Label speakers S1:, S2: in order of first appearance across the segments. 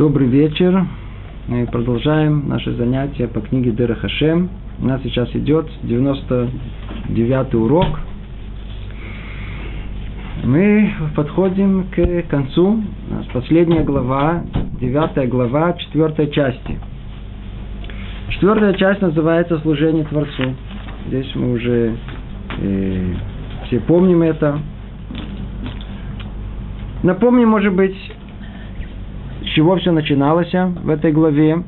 S1: Добрый вечер. Мы продолжаем наши занятия по книге Дера Хашем. У нас сейчас идет 99 урок. Мы подходим к концу. У нас последняя глава, девятая глава, четвертой части. Четвертая часть называется «Служение Творцу». Здесь мы уже э, все помним это. Напомним, может быть, чего все начиналось в этой главе.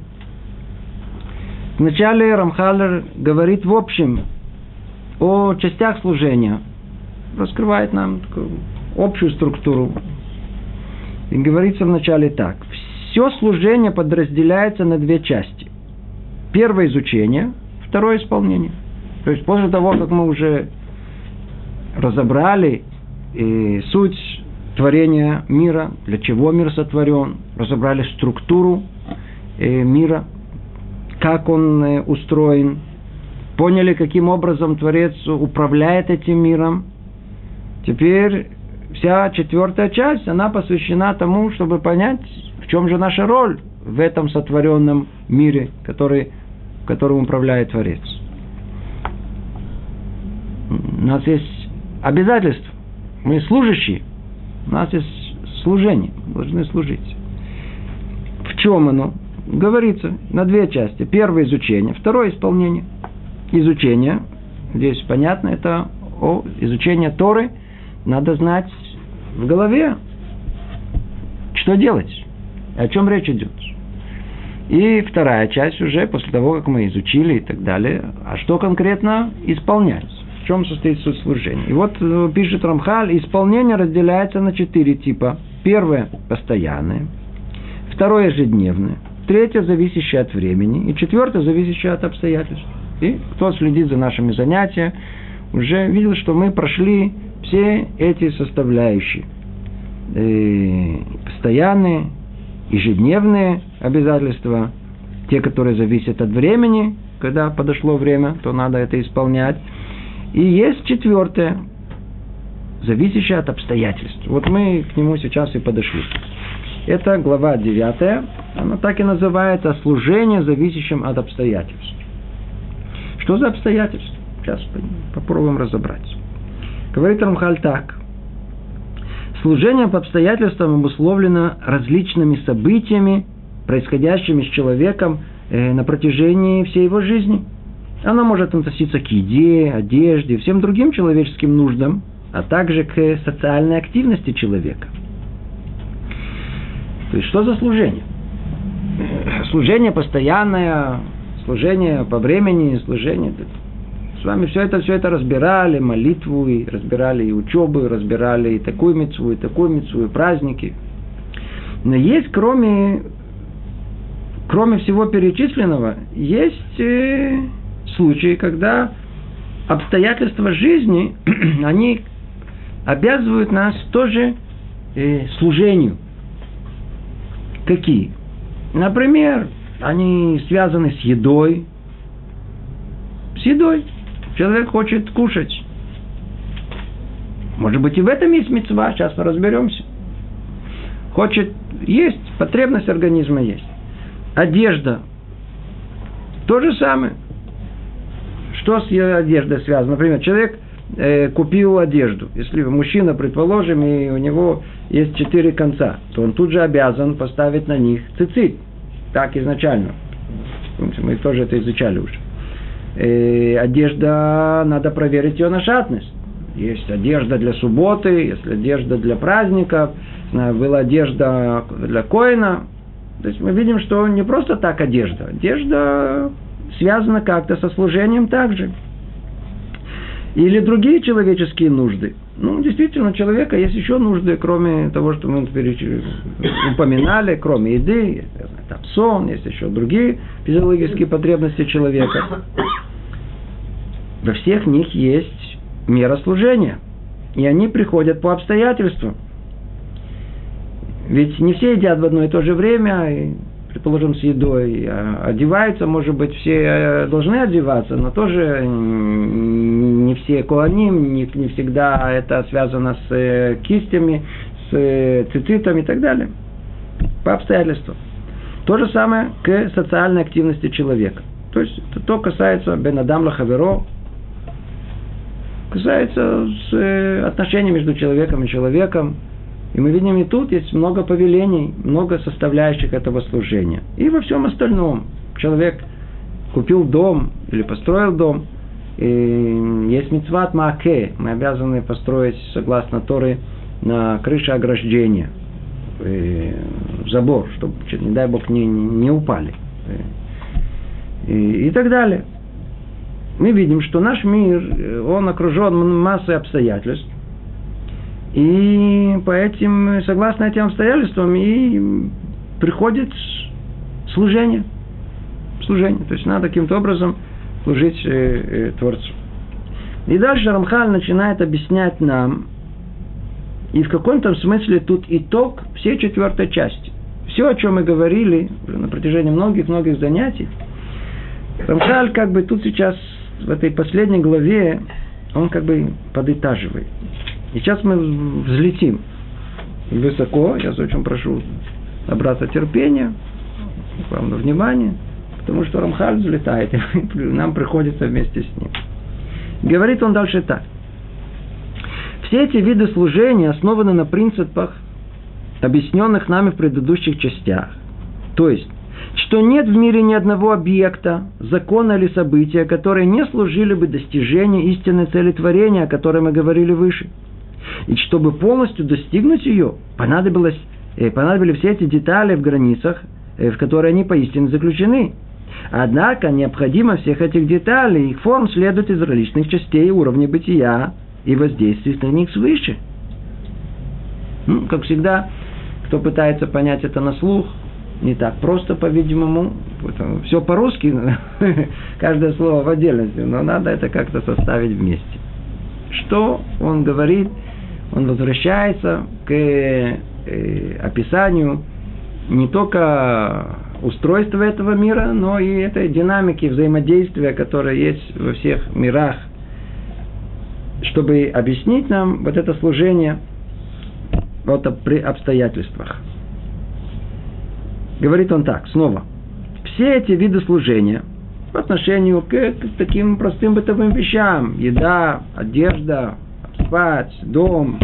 S1: Вначале Рамхалер говорит в общем о частях служения, раскрывает нам такую общую структуру. И говорится вначале так. Все служение подразделяется на две части. Первое изучение, второе исполнение. То есть после того, как мы уже разобрали и суть творения мира, для чего мир сотворен, разобрали структуру э, мира, как он э, устроен, поняли, каким образом Творец управляет этим миром. Теперь вся четвертая часть, она посвящена тому, чтобы понять, в чем же наша роль в этом сотворенном мире, который, которым управляет Творец. У нас есть обязательства. Мы служащие – у нас есть служение, должны служить. В чем оно? Говорится на две части. Первое изучение, второе исполнение. Изучение, здесь понятно, это о изучение Торы. Надо знать в голове, что делать, о чем речь идет. И вторая часть уже, после того, как мы изучили и так далее, а что конкретно исполнять в чем состоит суть служения. И вот э, пишет Рамхаль, исполнение разделяется на четыре типа. Первое – постоянное, второе – ежедневное, третье – зависящее от времени, и четвертое – зависящее от обстоятельств. И кто следит за нашими занятиями, уже видел, что мы прошли все эти составляющие. И э, постоянные, ежедневные обязательства, те, которые зависят от времени, когда подошло время, то надо это исполнять. И есть четвертое, зависящее от обстоятельств. Вот мы к нему сейчас и подошли. Это глава девятая. Она так и называется «Служение, зависящим от обстоятельств». Что за обстоятельства? Сейчас попробуем разобраться. Говорит Рамхаль так. Служение по обстоятельствам обусловлено различными событиями, происходящими с человеком э, на протяжении всей его жизни – она может относиться к еде, одежде, всем другим человеческим нуждам, а также к социальной активности человека. То есть, что за служение? Служение постоянное, служение по времени, служение... С вами все это, все это разбирали, молитву, и разбирали и учебу, и разбирали и такую мецву, и такую мецву, и праздники. Но есть, кроме, кроме всего перечисленного, есть э, случаи, когда обстоятельства жизни, они обязывают нас тоже э, служению. Какие? Например, они связаны с едой. С едой. Человек хочет кушать. Может быть, и в этом есть мецва, сейчас мы разберемся. Хочет есть, потребность организма есть. Одежда. То же самое. Что с одеждой связано? Например, человек э, купил одежду. Если мужчина, предположим, и у него есть четыре конца, то он тут же обязан поставить на них цицит. Так изначально. Мы тоже это изучали уже. Э, одежда, надо проверить ее на шатность. Есть одежда для субботы, есть одежда для праздников, была одежда для коина. То есть мы видим, что не просто так одежда. Одежда связано как-то со служением также. Или другие человеческие нужды. Ну, действительно, у человека есть еще нужды, кроме того, что мы упоминали, кроме еды, там сон, есть еще другие физиологические потребности человека. Во всех них есть мера служения. И они приходят по обстоятельствам. Ведь не все едят в одно и то же время, предположим, с едой, а одеваются, может быть, все э, должны одеваться, но тоже не все куаним, не, не всегда это связано с э, кистями, с э, цицитами и так далее. По обстоятельствам. То же самое к социальной активности человека. То есть это то касается Бенадам Лахаверо, касается э, отношений между человеком и человеком. И мы видим и тут есть много повелений, много составляющих этого служения. И во всем остальном. Человек купил дом или построил дом, и есть мецват Мааке. Мы обязаны построить, согласно Торы, на крыше ограждения – забор, чтобы, не дай бог, не, не упали. И, и так далее. Мы видим, что наш мир, э, он окружен массой обстоятельств. И по этим, согласно этим обстоятельствам, и приходит служение. Служение. То есть надо каким-то образом служить э, э, Творцу. И дальше Рамхаль начинает объяснять нам, и в каком-то смысле тут итог всей четвертой части. Все, о чем мы говорили на протяжении многих-многих занятий, Рамхаль как бы тут сейчас, в этой последней главе, он как бы подытаживает. И сейчас мы взлетим высоко. Я очень прошу набраться терпения, главное внимание, потому что Рамхаль взлетает, и нам приходится вместе с ним. Говорит он дальше так. Все эти виды служения основаны на принципах, объясненных нами в предыдущих частях. То есть, что нет в мире ни одного объекта, закона или события, которые не служили бы достижению истинной цели творения, о которой мы говорили выше. И чтобы полностью достигнуть ее, понадобилось, э, понадобились все эти детали в границах, э, в которые они поистине заключены. Однако необходимо всех этих деталей, их форм следует из различных частей уровня бытия, и воздействует на них свыше. Ну, как всегда, кто пытается понять это на слух, не так просто, по-видимому. Все по-русски, каждое слово в отдельности, но надо это как-то составить вместе. Что он говорит? Он возвращается к э, описанию не только устройства этого мира, но и этой динамики взаимодействия, которая есть во всех мирах чтобы объяснить нам вот это служение вот при обстоятельствах. Говорит он так, снова. Все эти виды служения по отношению к таким простым бытовым вещам, еда, одежда, спать, дом,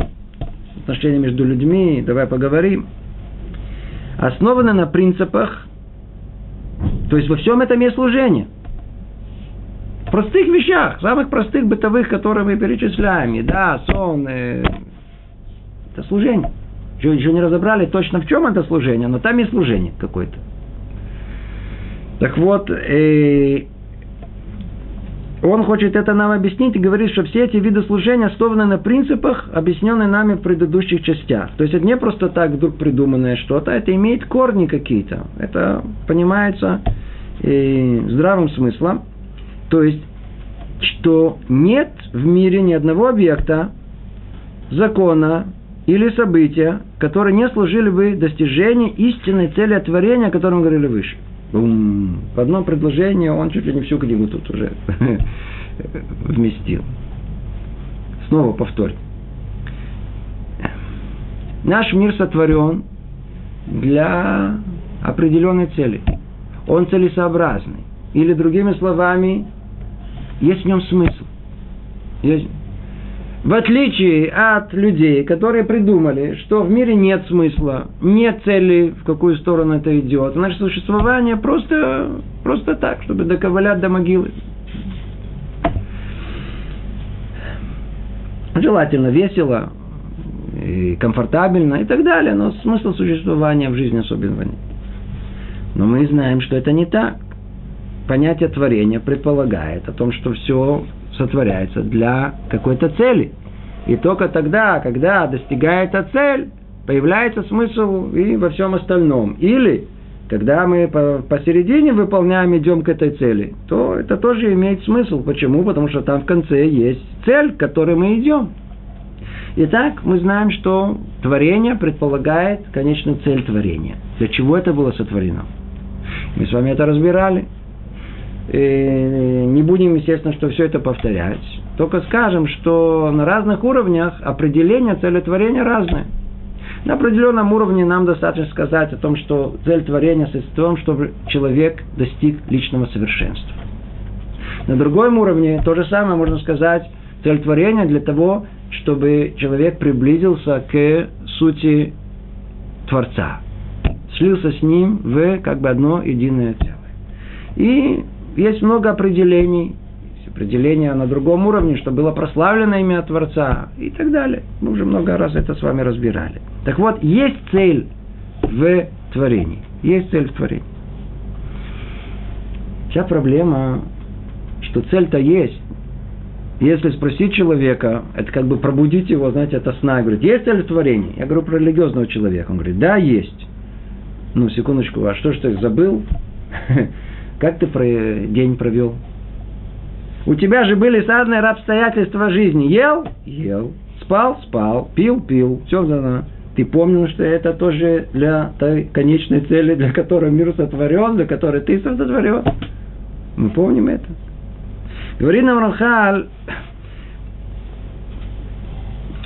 S1: отношения между людьми, давай поговорим, основаны на принципах, то есть во всем этом есть служение – простых вещах, самых простых бытовых, которые мы перечисляем. Еда, сон, э, это служение. Еще, еще не разобрали точно в чем это служение, но там есть служение какое-то. Так вот, э, он хочет это нам объяснить и говорит, что все эти виды служения основаны на принципах, объясненных нами в предыдущих частях. То есть это не просто так вдруг придуманное что-то, это имеет корни какие-то. Это понимается э, здравым смыслом. То есть, что нет в мире ни одного объекта, закона или события, которые не служили бы достижению истинной цели творения, о котором говорили выше. В одном предложении он чуть ли не всю книгу тут уже вместил. Снова повторю. Наш мир сотворен для определенной цели. Он целесообразный. Или другими словами, есть в нем смысл. Есть... В отличие от людей, которые придумали, что в мире нет смысла, нет цели, в какую сторону это идет. Наше существование просто, просто так, чтобы доковылять до могилы. Желательно весело, и комфортабельно и так далее, но смысл существования в жизни особенного нет. Но мы знаем, что это не так понятие творения предполагает о том, что все сотворяется для какой-то цели. И только тогда, когда достигается цель, появляется смысл и во всем остальном. Или, когда мы посередине выполняем, идем к этой цели, то это тоже имеет смысл. Почему? Потому что там в конце есть цель, к которой мы идем. Итак, мы знаем, что творение предполагает конечную цель творения. Для чего это было сотворено? Мы с вами это разбирали. Не будем, естественно, что все это повторять. Только скажем, что на разных уровнях определение целетворения разное. На определенном уровне нам достаточно сказать о том, что цель творения состоит в том, чтобы человек достиг личного совершенства. На другом уровне то же самое можно сказать, цель творения для того, чтобы человек приблизился к сути Творца, слился с ним в как бы одно единое целое. И есть много определений, определения на другом уровне, что было прославлено имя Творца и так далее. Мы уже много раз это с вами разбирали. Так вот, есть цель в творении. Есть цель в творении. Вся проблема, что цель-то есть. Если спросить человека, это как бы пробудить его, знаете, это сна. Говорит, есть цель в творении? Я говорю про религиозного человека. Он говорит, да, есть. Ну, секундочку, а что ж ты забыл? Как ты день провел? У тебя же были разные обстоятельства жизни. Ел? Ел. Спал? Спал. Пил? Пил. Все за Ты помнил, что это тоже для той конечной цели, для которой мир сотворен, для которой ты сотворен. Мы помним это. Говорит нам Рахаль,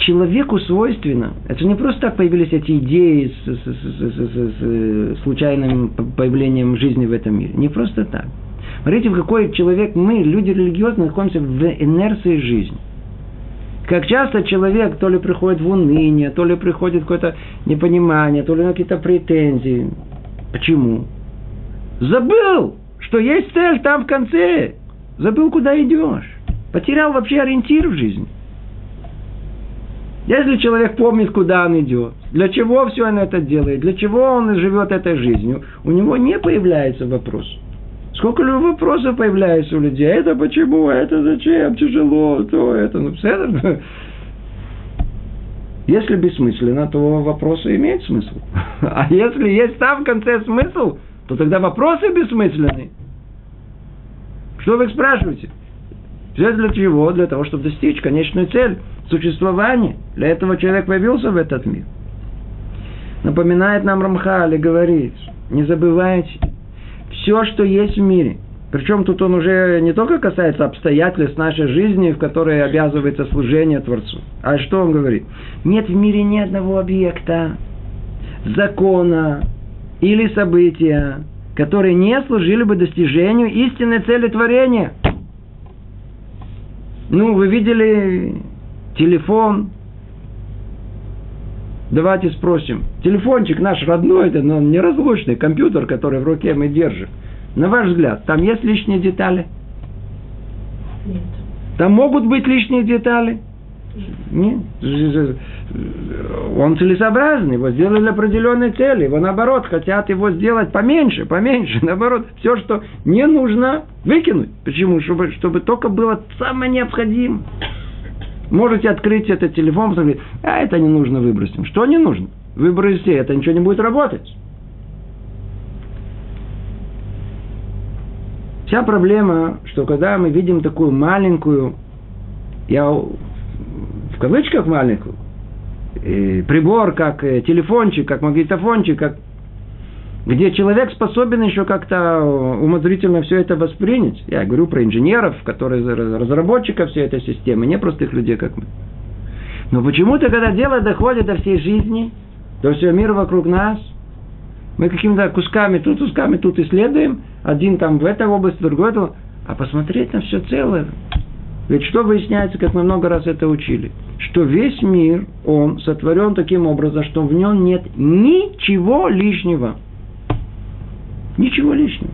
S1: человеку свойственно, это не просто так появились эти идеи с, с, с, с, с, с случайным появлением жизни в этом мире. Не просто так. Смотрите, в какой человек мы, люди религиозные, находимся в инерции жизни. Как часто человек то ли приходит в уныние, то ли приходит какое-то непонимание, то ли какие-то претензии. Почему? Забыл, что есть цель там в конце. Забыл, куда идешь. Потерял вообще ориентир в жизни. Если человек помнит, куда он идет, для чего все он это делает, для чего он живет этой жизнью, у него не появляется вопрос. Сколько ли вопросов появляется у людей? Это почему? Это зачем? Тяжело, то это. Ну, все Если бессмысленно, то вопросы имеют смысл. А если есть там в конце смысл, то тогда вопросы бессмысленны. Что вы спрашиваете? Все для чего? Для того, чтобы достичь конечную цель существования. Для этого человек появился в этот мир. Напоминает нам Рамхали, говорит, не забывайте, все, что есть в мире, причем тут он уже не только касается обстоятельств нашей жизни, в которой обязывается служение Творцу. А что он говорит? Нет в мире ни одного объекта, закона или события, которые не служили бы достижению истинной цели творения. Ну, вы видели телефон. Давайте спросим. Телефончик наш родной, это но неразлучный компьютер, который в руке мы держим. На ваш взгляд, там есть лишние детали?
S2: Нет.
S1: Там могут быть лишние детали? Нет. Он целесообразный, его сделали для определенной цели. Его наоборот хотят его сделать поменьше, поменьше. Наоборот, все, что не нужно, выкинуть. Почему? Чтобы, чтобы только было самое необходимое. Можете открыть этот телефон, посмотреть, а это не нужно выбросим. Что не нужно? Выбросите, это ничего не будет работать. Вся проблема, что когда мы видим такую маленькую, я в кавычках маленькую, прибор, как э, телефончик, как магнитофончик, как где человек способен еще как-то умозрительно все это воспринять. Я говорю про инженеров, которые разработчиков всей этой системы, не простых людей, как мы. Но почему-то, когда дело доходит до всей жизни, до всего мира вокруг нас, мы какими-то кусками тут, кусками тут исследуем, один там в этой области, другой там, а посмотреть на все целое. Ведь что выясняется, как мы много раз это учили, что весь мир, он сотворен таким образом, что в нем нет ничего лишнего – Ничего лишнего.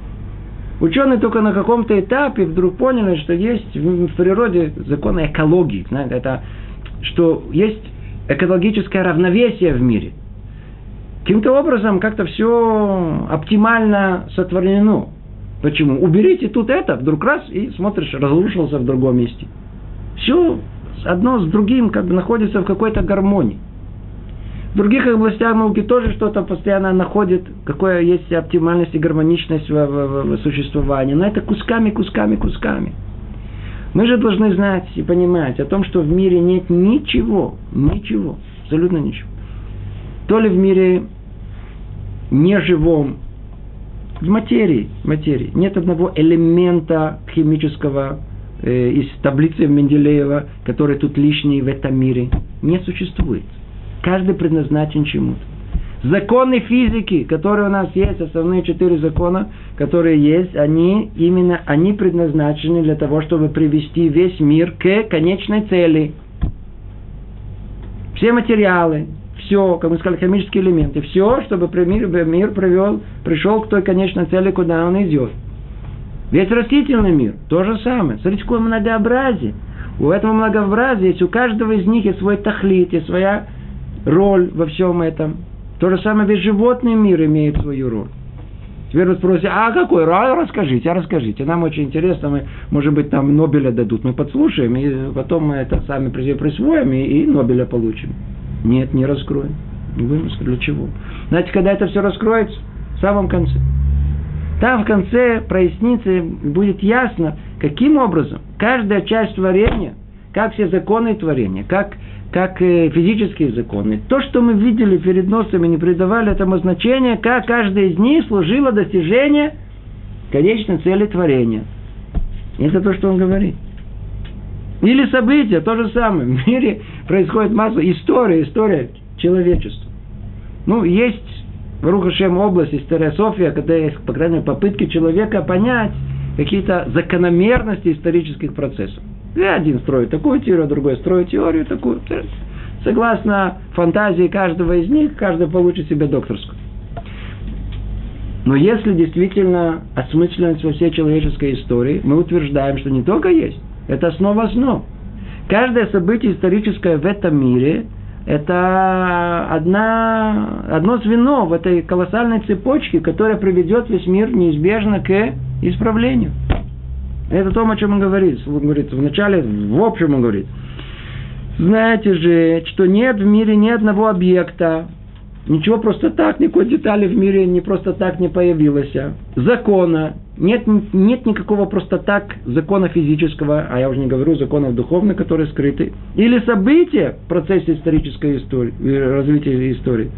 S1: Ученые только на каком-то этапе вдруг поняли, что есть в природе законы экологии. Знаете, это, что есть экологическое равновесие в мире. Каким-то образом как-то все оптимально сотворено. Почему? Уберите тут это, вдруг раз, и смотришь, разрушился в другом месте. Все одно с другим как бы находится в какой-то гармонии. Других областях науки тоже что-то постоянно находит, какое есть оптимальность и гармоничность в, в, в существовании. Но это кусками, кусками, кусками. Мы же должны знать и понимать о том, что в мире нет ничего, ничего, абсолютно ничего. То ли в мире неживом, в материи, материи нет одного элемента химического э, из таблицы Менделеева, который тут лишний в этом мире, не существует. Каждый предназначен чему-то. Законы физики, которые у нас есть, основные четыре закона, которые есть, они именно, они предназначены для того, чтобы привести весь мир к конечной цели. Все материалы, все, как мы сказали, химические элементы, все, чтобы мир, мир привел, пришел к той конечной цели, куда он идет. Весь растительный мир, то же самое. Смотрите, какое многообразие. У этого многообразия есть, у каждого из них есть свой тахлит, есть своя роль во всем этом. То же самое весь животный мир имеет свою роль. Теперь вы спросите, а какой? А расскажите, а расскажите. Нам очень интересно, мы, может быть, там Нобеля дадут. Мы подслушаем, и потом мы это сами присвоим, и, и Нобеля получим. Нет, не раскроем. Не будем для чего? Знаете, когда это все раскроется? В самом конце. Там в конце прояснится, будет ясно, каким образом каждая часть творения, как все законы творения, как как физические законы. То, что мы видели перед носами, не придавали этому значения, как каждая из них служила достижению конечной цели творения. Это то, что он говорит. Или события, то же самое. В мире происходит масса история, история человечества. Ну, есть в Рухашем область, история София, когда есть, по крайней мере, попытки человека понять какие-то закономерности исторических процессов. И один строит такую теорию, другой строит теорию такую. Согласно фантазии каждого из них, каждый получит себе докторскую. Но если действительно осмысленность во всей человеческой истории, мы утверждаем, что не только есть, это основа основ. Каждое событие историческое в этом мире – это одна, одно звено в этой колоссальной цепочке, которая приведет весь мир неизбежно к исправлению. Это то, о чем он говорит. Он говорит вначале, в общем он говорит. Знаете же, что нет в мире ни одного объекта, ничего просто так, никакой детали в мире не просто так не появилось. Закона, нет, нет никакого просто так закона физического, а я уже не говорю законов духовных, которые скрыты, или события в процессе исторической истории, э, развития истории,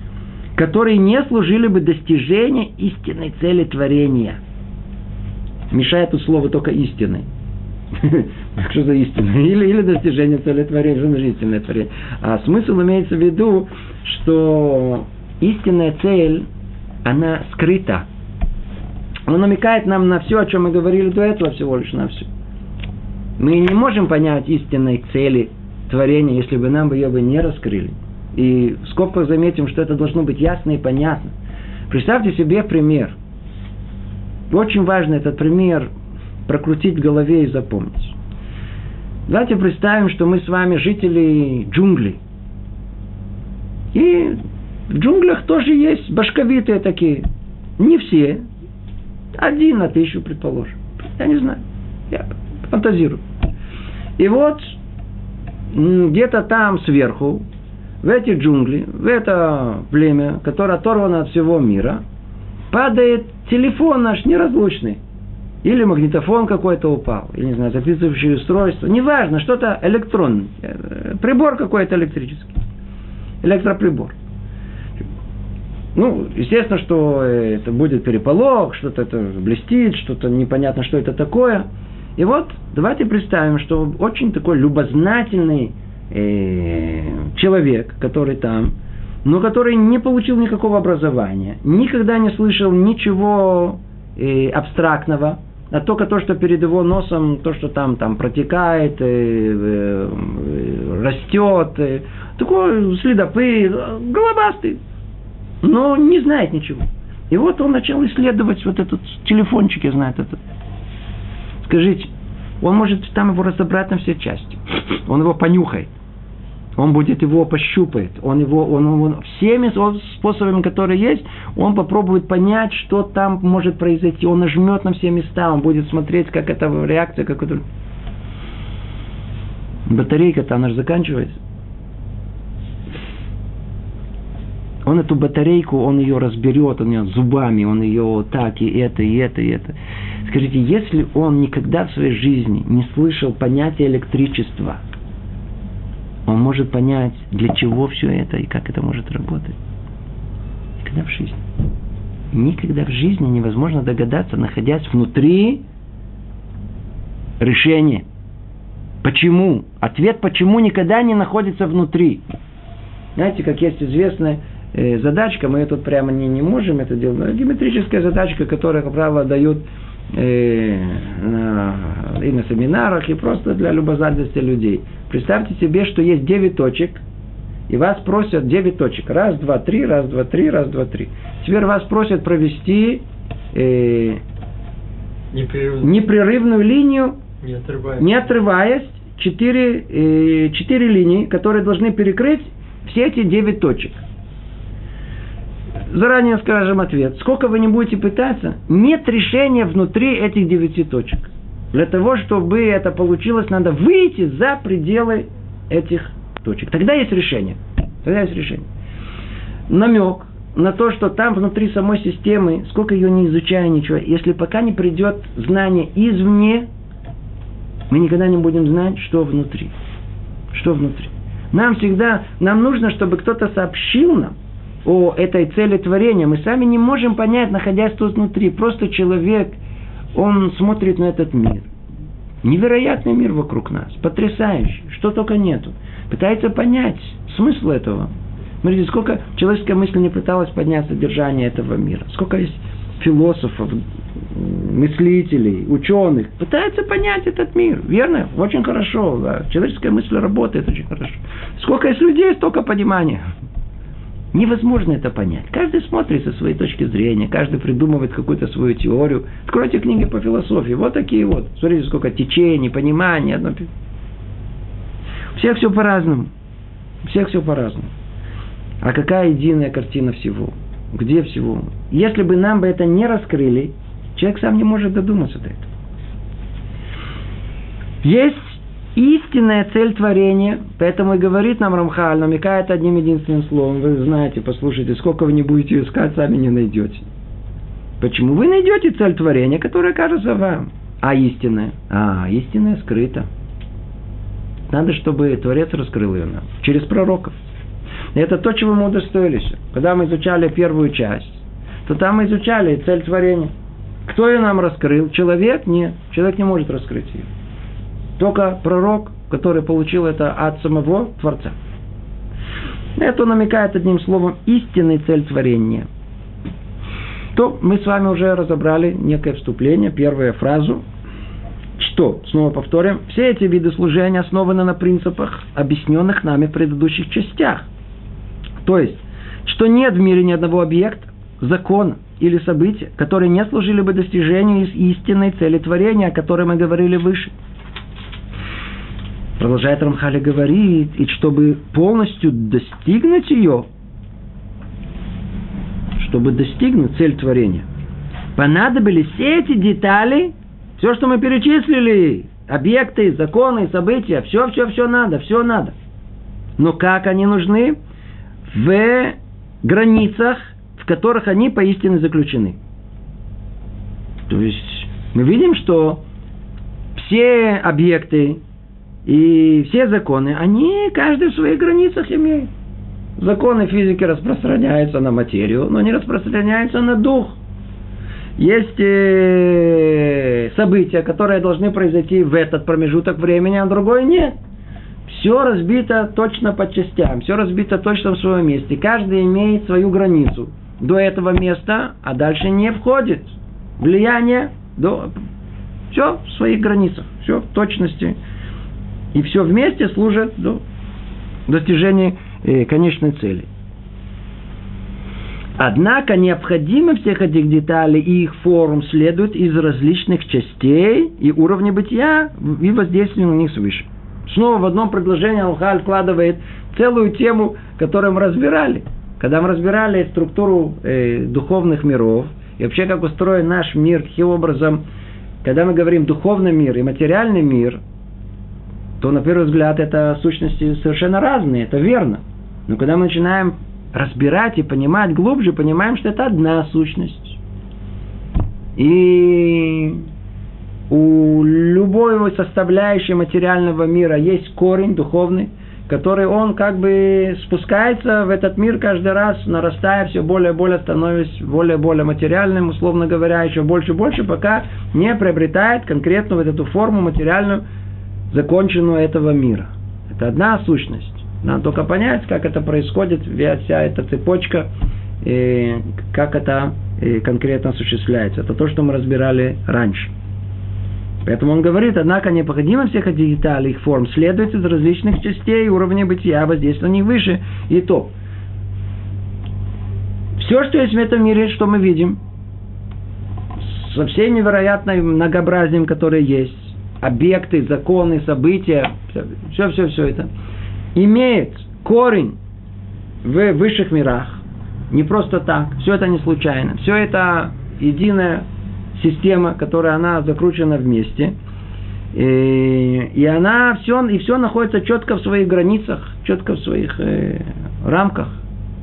S1: которые не служили бы достижению истинной цели творения – Мешает тут слово только истины. Что за истина? Или, или достижение цели творения, что значит истинное творение. А смысл имеется в виду, что истинная цель, она скрыта. Он намекает нам на все, о чем мы говорили до этого, всего лишь на все. Мы не можем понять истинной цели творения, если бы нам ее бы не раскрыли. И в скобках заметим, что это должно быть ясно и понятно. Представьте себе пример. Очень важно этот пример прокрутить в голове и запомнить. Давайте представим, что мы с вами жители джунглей. И в джунглях тоже есть башковитые такие. Не все. Один на тысячу, предположим. Я не знаю. Я фантазирую. И вот где-то там сверху, в эти джунгли, в это племя, которое оторвано от всего мира, падает телефон наш неразлучный. Или магнитофон какой-то упал, или, не знаю, записывающее устройство. Неважно, что-то электронное. Э, прибор какой-то электрический. Электроприбор. Ну, естественно, что это будет переполох, что-то это блестит, что-то непонятно, что это такое. И вот давайте представим, что очень такой любознательный э, человек, который там, но который не получил никакого образования, никогда не слышал ничего э, абстрактного, а только то, что перед его носом, то, что там, там протекает, э, э, растет, э, такой следопыт, головастый, но не знает ничего. И вот он начал исследовать вот этот телефончик, я знаю этот. Скажите, он может там его разобрать на все части. Он его понюхает он будет его пощупает, он его, он, он всеми способами, которые есть, он попробует понять, что там может произойти. Он нажмет на все места, он будет смотреть, как эта реакция, как это... Батарейка-то, она же заканчивается. Он эту батарейку, он ее разберет, он ее зубами, он ее так, и это, и это, и это. Скажите, если он никогда в своей жизни не слышал понятия электричества – он может понять, для чего все это и как это может работать. Никогда в жизни. Никогда в жизни невозможно догадаться, находясь внутри решения. Почему? Ответ почему никогда не находится внутри. Знаете, как есть известная э, задачка, мы тут прямо не, не можем это делать, но геометрическая задачка, которая, как правило, дают э, на, и на семинарах, и просто для любознательности людей. Представьте себе, что есть 9 точек, и вас просят 9 точек. Раз, два, три, раз, два, три, раз, два, три. Теперь вас просят провести э,
S3: Непрерывно.
S1: непрерывную линию,
S3: Не отрываясь.
S1: не отрываясь, 4, э, 4 линии, которые должны перекрыть все эти 9 точек. Заранее скажем ответ. Сколько вы не будете пытаться, нет решения внутри этих 9 точек. Для того, чтобы это получилось, надо выйти за пределы этих точек. Тогда есть решение. Тогда есть решение. Намек на то, что там внутри самой системы, сколько ее не изучая ничего, если пока не придет знание извне, мы никогда не будем знать, что внутри. Что внутри. Нам всегда, нам нужно, чтобы кто-то сообщил нам о этой цели творения. Мы сами не можем понять, находясь тут внутри. Просто человек, он смотрит на этот мир. Невероятный мир вокруг нас, потрясающий, что только нету. Пытается понять смысл этого. Смотрите, сколько человеческая мысль не пыталась поднять содержание этого мира. Сколько есть философов, мыслителей, ученых, пытаются понять этот мир. Верно? Очень хорошо. Да. Человеческая мысль работает очень хорошо. Сколько есть людей, столько понимания. Невозможно это понять. Каждый смотрит со своей точки зрения, каждый придумывает какую-то свою теорию. Откройте книги по философии. Вот такие вот. Смотрите, сколько течений, понимания. Одно... У всех все по-разному. У всех все по-разному. А какая единая картина всего? Где всего? Если бы нам бы это не раскрыли, человек сам не может додуматься до этого. Есть истинная цель творения, поэтому и говорит нам Рамхаль, намекает одним единственным словом. Вы знаете, послушайте, сколько вы не будете искать, сами не найдете. Почему? Вы найдете цель творения, которая кажется вам. А истинная? А, истинная скрыта. Надо, чтобы Творец раскрыл ее нам. Через пророков. Это то, чего мы удостоились. Когда мы изучали первую часть, то там мы изучали цель творения. Кто ее нам раскрыл? Человек? Нет. Человек не может раскрыть ее. Только пророк, который получил это от самого Творца. Это намекает одним словом истинной цель творения. То мы с вами уже разобрали некое вступление, первую фразу, что, снова повторим, все эти виды служения основаны на принципах, объясненных нами в предыдущих частях. То есть, что нет в мире ни одного объекта, закона или события, которые не служили бы достижению истинной цели творения, о которой мы говорили выше. Продолжает Рамхали говорить, и чтобы полностью достигнуть ее, чтобы достигнуть цель творения, понадобились все эти детали, все, что мы перечислили, объекты, законы, события, все, все, все надо, все надо. Но как они нужны? В границах, в которых они поистине заключены. То есть мы видим, что все объекты, и все законы, они каждый в своих границах имеют. Законы физики распространяются на материю, но не распространяются на дух. Есть э, события, которые должны произойти в этот промежуток времени, а другой нет. Все разбито точно по частям, все разбито точно в своем месте. Каждый имеет свою границу до этого места, а дальше не входит. Влияние до... Все в своих границах, все в точности. И все вместе служит до достижения э, конечной цели. Однако необходимость всех этих деталей и их форм следует из различных частей и уровней бытия и воздействия на них свыше. Снова в одном предложении Алхаль вкладывает целую тему, которую мы разбирали. Когда мы разбирали структуру э, духовных миров, и вообще как устроен наш мир, каким образом, когда мы говорим духовный мир и материальный мир, то на первый взгляд это сущности совершенно разные, это верно. Но когда мы начинаем разбирать и понимать глубже, понимаем, что это одна сущность. И у любой составляющей материального мира есть корень духовный, который он как бы спускается в этот мир каждый раз, нарастая все более и более, становясь более и более материальным, условно говоря, еще больше и больше, пока не приобретает конкретную вот эту форму материальную, законченную этого мира. Это одна сущность. Надо только понять, как это происходит, вся эта цепочка, и как это конкретно осуществляется. Это то, что мы разбирали раньше. Поэтому он говорит, однако необходимо всех этих деталей, их форм следует из различных частей уровня бытия, воздействия на них выше. И то, все, что есть в этом мире, что мы видим, со всей невероятной многообразием, которое есть, объекты, законы, события, все-все-все это, имеет корень в высших мирах. Не просто так. Все это не случайно. Все это единая система, которая она закручена вместе. И, и она все, и все находится четко в своих границах, четко в своих э, рамках.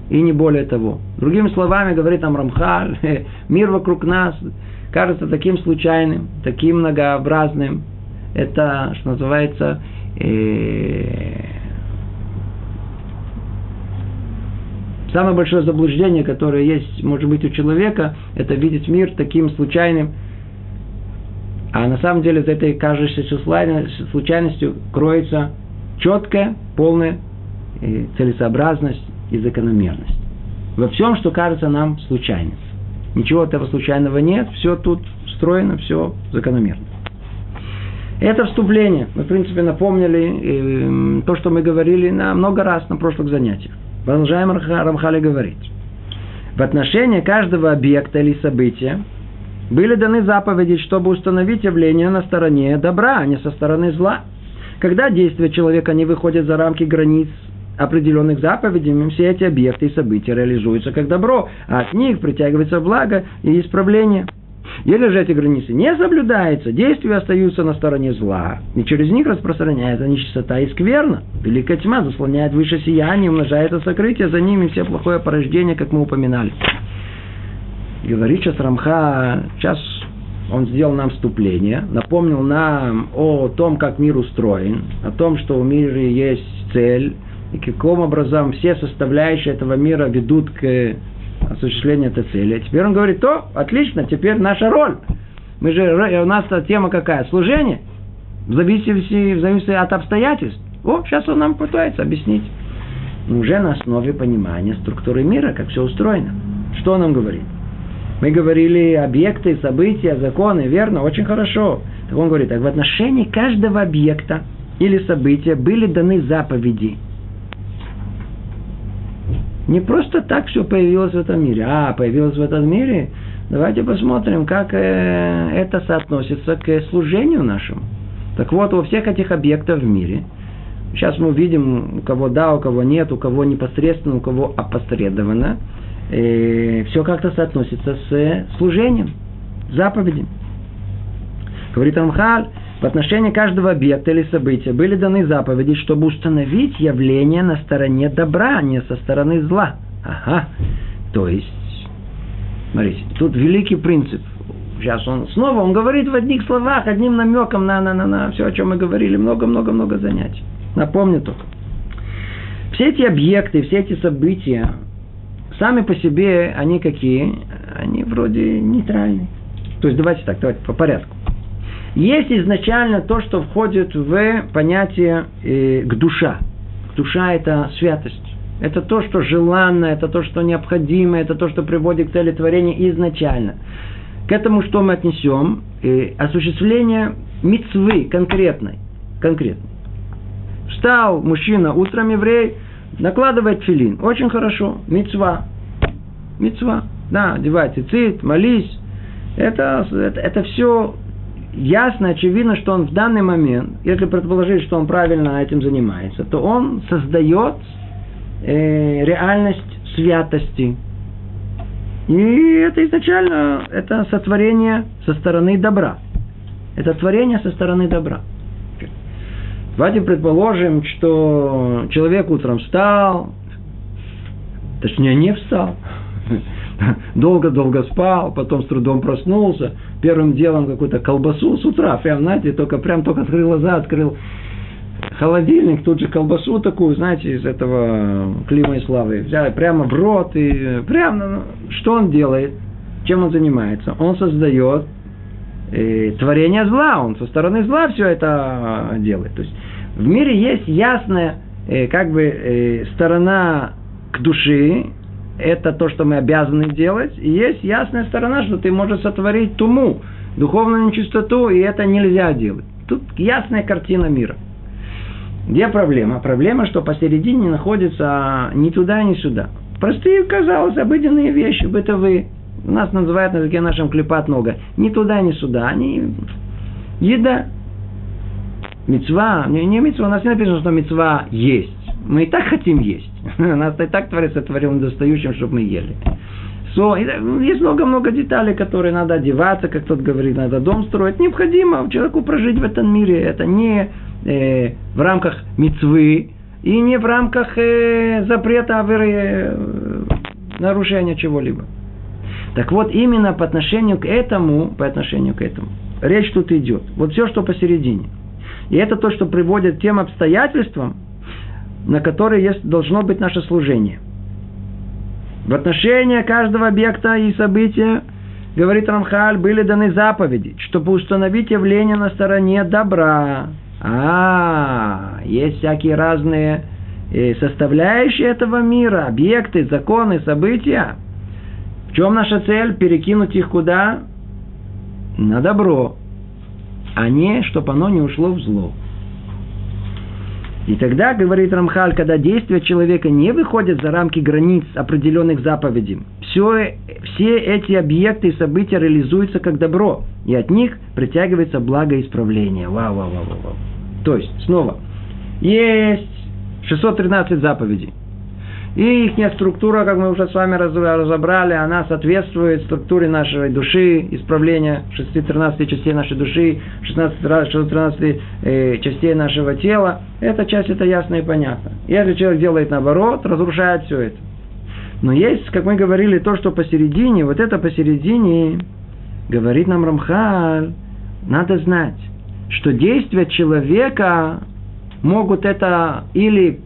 S1: И не более того. Другими словами, говорит там Рамхаль, мир вокруг нас кажется таким случайным, таким многообразным. Это, что называется, э, Самое большое заблуждение, которое есть, может быть, у человека, это видеть мир таким случайным. А на самом деле за этой кажущейся случайностью кроется четкая, полная э, целесообразность и закономерность. Во всем, что кажется нам случайным. Ничего этого случайного нет, все тут встроено, все закономерно. Это вступление. Мы, в принципе, напомнили э, то, что мы говорили на много раз на прошлых занятиях. Продолжаем Рамхали говорить. В отношении каждого объекта или события были даны заповеди, чтобы установить явление на стороне добра, а не со стороны зла. Когда действия человека не выходят за рамки границ определенных заповедей, все эти объекты и события реализуются как добро, а от них притягивается благо и исправление – если же эти границы не соблюдаются, действия остаются на стороне зла, и через них распространяется нечистота и скверна. Великая тьма заслоняет выше сияние, умножается сокрытие, за ними все плохое порождение, как мы упоминали. Говорит сейчас Рамха, сейчас он сделал нам вступление, напомнил нам о том, как мир устроен, о том, что в мире есть цель, и каким образом все составляющие этого мира ведут к осуществления этой цели. А теперь он говорит, то, отлично, теперь наша роль. Мы же, у нас тема какая? Служение. В зависимости, в зависимости от обстоятельств. О, сейчас он нам пытается объяснить. Уже на основе понимания структуры мира, как все устроено. Что он нам говорит? Мы говорили объекты, события, законы, верно, очень хорошо. Так он говорит, так в отношении каждого объекта или события были даны заповеди – не просто так все появилось в этом мире. А, появилось в этом мире. Давайте посмотрим, как э, это соотносится к служению нашему. Так вот, во всех этих объектах в мире, сейчас мы увидим, у кого да, у кого нет, у кого непосредственно, у кого опосредованно, э, все как-то соотносится с служением, заповедям. Говорит Амхаль, в отношении каждого объекта или события были даны заповеди, чтобы установить явление на стороне добра, а не со стороны зла. Ага. То есть, смотрите, тут великий принцип. Сейчас он снова, он говорит в одних словах, одним намеком на, на, на, на все, о чем мы говорили, много-много-много занятий. Напомню только. Все эти объекты, все эти события, сами по себе, они какие? Они вроде нейтральные. То есть давайте так, давайте по порядку. Есть изначально то, что входит в понятие э, к душа. Душа – это святость. Это то, что желанно, это то, что необходимо, это то, что приводит к цели изначально. К этому что мы отнесем? Э, осуществление мицвы конкретной. конкретной. Встал мужчина утром еврей, накладывает филин. Очень хорошо. Мицва. Мицва. Да, одевай цицит, молись. Это, это, это все ясно, очевидно, что он в данный момент, если предположить, что он правильно этим занимается, то он создает э, реальность святости. И это изначально это сотворение со стороны добра. Это творение со стороны добра. Давайте предположим, что человек утром встал, точнее не встал, долго-долго спал, потом с трудом проснулся, первым делом какую-то колбасу с утра, прям, знаете, только прям только открыл глаза, открыл холодильник, тут же колбасу такую, знаете, из этого клима и славы, взяли прямо в рот, и прямо, ну, что он делает, чем он занимается? Он создает э, творение зла, он со стороны зла все это делает. То есть в мире есть ясная э, как бы э, сторона к душе, это то, что мы обязаны делать, и есть ясная сторона, что ты можешь сотворить туму, духовную нечистоту, и это нельзя делать. Тут ясная картина мира. Где проблема? Проблема, что посередине находится ни туда, ни сюда. Простые, казалось, обыденные вещи, бытовые. Нас называют на языке нашем клепат нога. Ни туда, ни сюда. Они еда. Мецва, не, не мецва, у нас не написано, что мецва есть. Мы и так хотим есть. Нас и так Творец сотворил недостающим, чтобы мы ели. So, ну, есть много-много деталей, которые надо одеваться, как тот говорит, надо дом строить. Необходимо человеку прожить в этом мире. Это не э, в рамках мецвы и не в рамках э, запрета э, нарушения чего-либо. Так вот, именно по отношению к этому, по отношению к этому, речь тут идет. Вот все, что посередине. И это то, что приводит к тем обстоятельствам, на которые есть, должно быть наше служение. В отношении каждого объекта и события, говорит Рамхаль, были даны заповеди, чтобы установить явление на стороне добра. А, есть всякие разные э, составляющие этого мира, объекты, законы, события. В чем наша цель? Перекинуть их куда? На добро, а не, чтобы оно не ушло в зло. И тогда, говорит Рамхаль, когда действия человека не выходят за рамки границ определенных заповедей, все, все эти объекты и события реализуются как добро, и от них притягивается благо и исправление. Вау, вау, вау, вау. То есть, снова, есть 613 заповедей. И их структура, как мы уже с вами разобрали, она соответствует структуре нашей души, исправления 613 частей нашей души, 16 613 э, частей нашего тела. Эта часть, это ясно и понятно. Если человек делает наоборот, разрушает все это. Но есть, как мы говорили, то, что посередине, вот это посередине, говорит нам Рамхаль, надо знать, что действия человека могут это или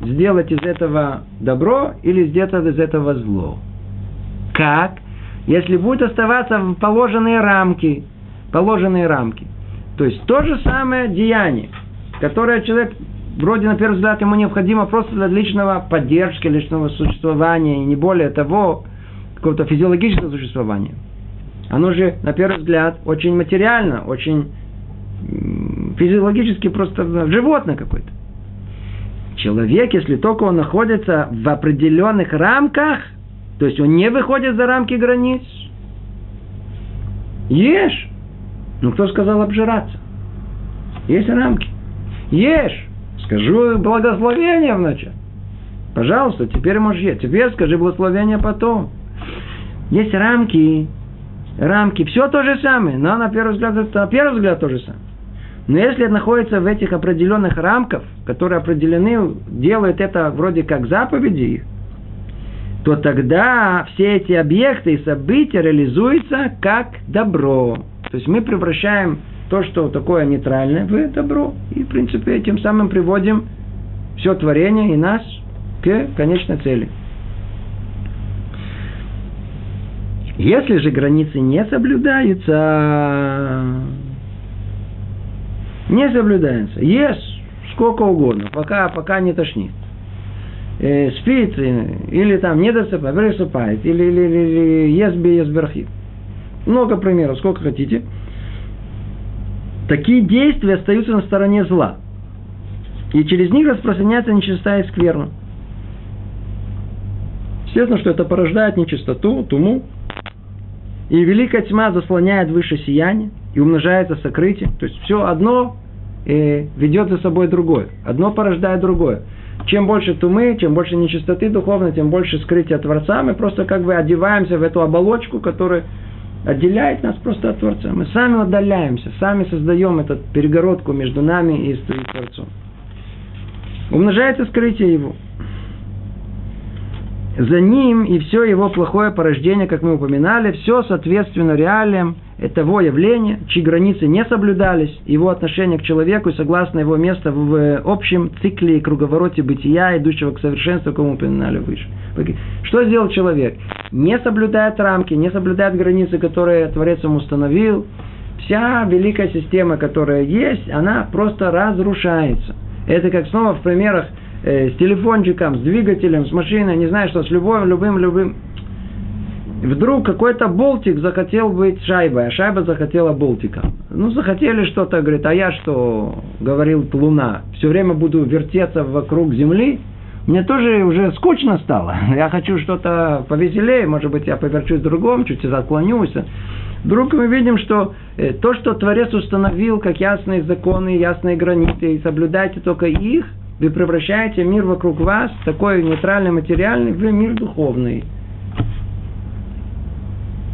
S1: сделать из этого добро или сделать из этого зло. Как? Если будет оставаться в положенные рамки, положенные рамки. То есть то же самое деяние, которое человек вроде на первый взгляд ему необходимо просто для личного поддержки, личного существования, и не более того, какого-то физиологического существования. Оно же, на первый взгляд, очень материально, очень физиологически просто животное какое-то. Человек, если только он находится в определенных рамках, то есть он не выходит за рамки границ, ешь. Ну, кто сказал обжираться? Есть рамки. Ешь. Скажу благословение вначале. Пожалуйста, теперь можешь есть. Теперь скажи благословение потом. Есть рамки. Рамки. Все то же самое. Но на первый взгляд, на первый взгляд то же самое. Но если находится в этих определенных рамках, которые определены, делают это вроде как заповеди, то тогда все эти объекты и события реализуются как добро. То есть мы превращаем то, что такое нейтральное, в добро. И, в принципе, тем самым приводим все творение и нас к конечной цели. Если же границы не соблюдаются, не соблюдается. Ешь сколько угодно, пока, пока не тошнит. Э, спит, э, или там не досыпает, присыпает, или, или, или, или ест без. Много примеров, сколько хотите. Такие действия остаются на стороне зла. И через них распространяется нечистота и скверна. Естественно, что это порождает нечистоту, туму. И великая тьма заслоняет выше сияние и умножается сокрытие. То есть все одно э, ведет за собой другое. Одно порождает другое. Чем больше тумы, чем больше нечистоты духовной, тем больше скрытия Творца. Мы просто как бы одеваемся в эту оболочку, которая отделяет нас просто от Творца. Мы сами отдаляемся, сами создаем эту перегородку между нами и Творцом. Умножается скрытие его за ним и все его плохое порождение, как мы упоминали, все соответственно реалиям того явления, чьи границы не соблюдались, его отношение к человеку и согласно его места в общем цикле и круговороте бытия, идущего к совершенству, как мы упоминали выше. Что сделал человек? Не соблюдает рамки, не соблюдает границы, которые Творец ему установил. Вся великая система, которая есть, она просто разрушается. Это как снова в примерах э, с телефончиком, с двигателем, с машиной, не знаю что, с любым, любым, любым. Вдруг какой-то болтик захотел быть шайбой, а шайба захотела болтика. Ну, захотели что-то, говорит, а я что, говорил Луна, все время буду вертеться вокруг Земли, мне тоже уже скучно стало. Я хочу что-то повеселее, может быть, я поверчусь в другом, чуть отклонюсь. Вдруг мы видим, что э, то, что Творец установил, как ясные законы, ясные границы, и соблюдайте только их, вы превращаете мир вокруг вас, такой нейтральный, материальный, в мир духовный.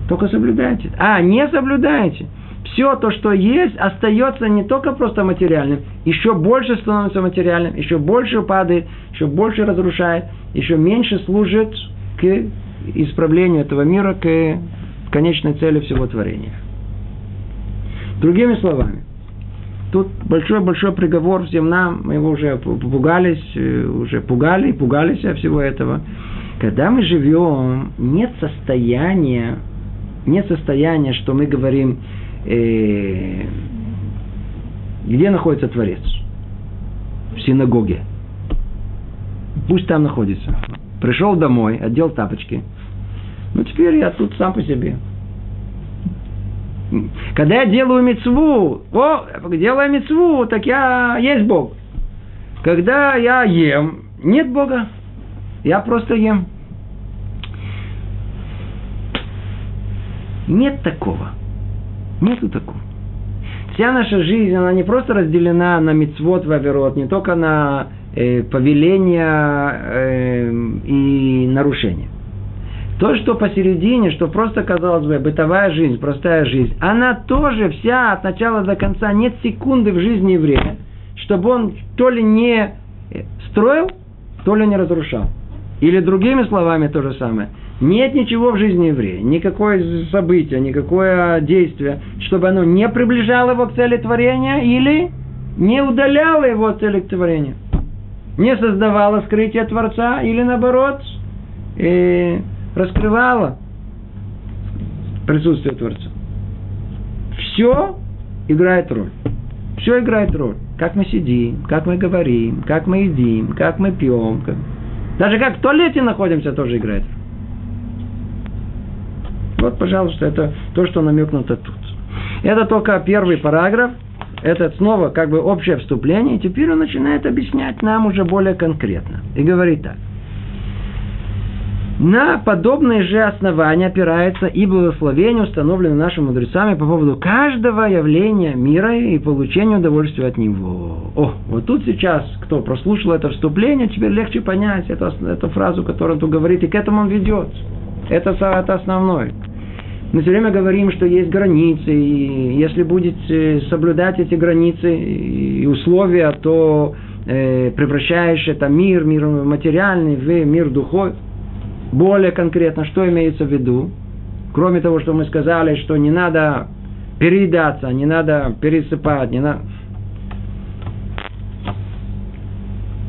S1: Только соблюдайте. А, не соблюдайте. Все то, что есть, остается не только просто материальным, еще больше становится материальным, еще больше падает, еще больше разрушает, еще меньше служит к исправлению этого мира, к конечной цели всего творения. Другими словами, тут большой-большой приговор всем нам, мы его уже пугались, э, уже пугали и пугались всего этого. Когда мы живем, нет состояния, нет состояния, что мы говорим, э, где находится Творец? В синагоге. Пусть там находится. Пришел домой, одел тапочки – ну, теперь я тут сам по себе. Когда я делаю мецву, о, делаю мецву, так я есть Бог. Когда я ем, нет Бога. Я просто ем. Нет такого. Нету такого. Вся наша жизнь, она не просто разделена на мецвод в не только на э, повеления э, и нарушения. То, что посередине, что просто, казалось бы, бытовая жизнь, простая жизнь, она тоже вся от начала до конца, нет секунды в жизни еврея, чтобы он то ли не строил, то ли не разрушал. Или другими словами то же самое. Нет ничего в жизни еврея, никакое событие, никакое действие, чтобы оно не приближало его к цели творения или не удаляло его от цели творения. Не создавало скрытие Творца или наоборот, и раскрывала присутствие Творца. Все играет роль. Все играет роль. Как мы сидим, как мы говорим, как мы едим, как мы пьем. Как... Даже как в туалете находимся, тоже играет роль. Вот, пожалуйста, это то, что намекнуто тут. Это только первый параграф. Это снова как бы общее вступление. И теперь он начинает объяснять нам уже более конкретно. И говорит так. На подобные же основания опирается и благословение, установленное нашими мудрецами по поводу каждого явления мира и получения удовольствия от него. О, вот тут сейчас, кто прослушал это вступление, теперь легче понять эту, эту фразу, которую он тут говорит, и к этому он ведет. Это, это основное. Мы все время говорим, что есть границы, и если будете соблюдать эти границы и условия, то э, превращаешь это мир, мир материальный в мир духовный. Более конкретно, что имеется в виду? Кроме того, что мы сказали, что не надо переедаться, не надо пересыпать, не надо...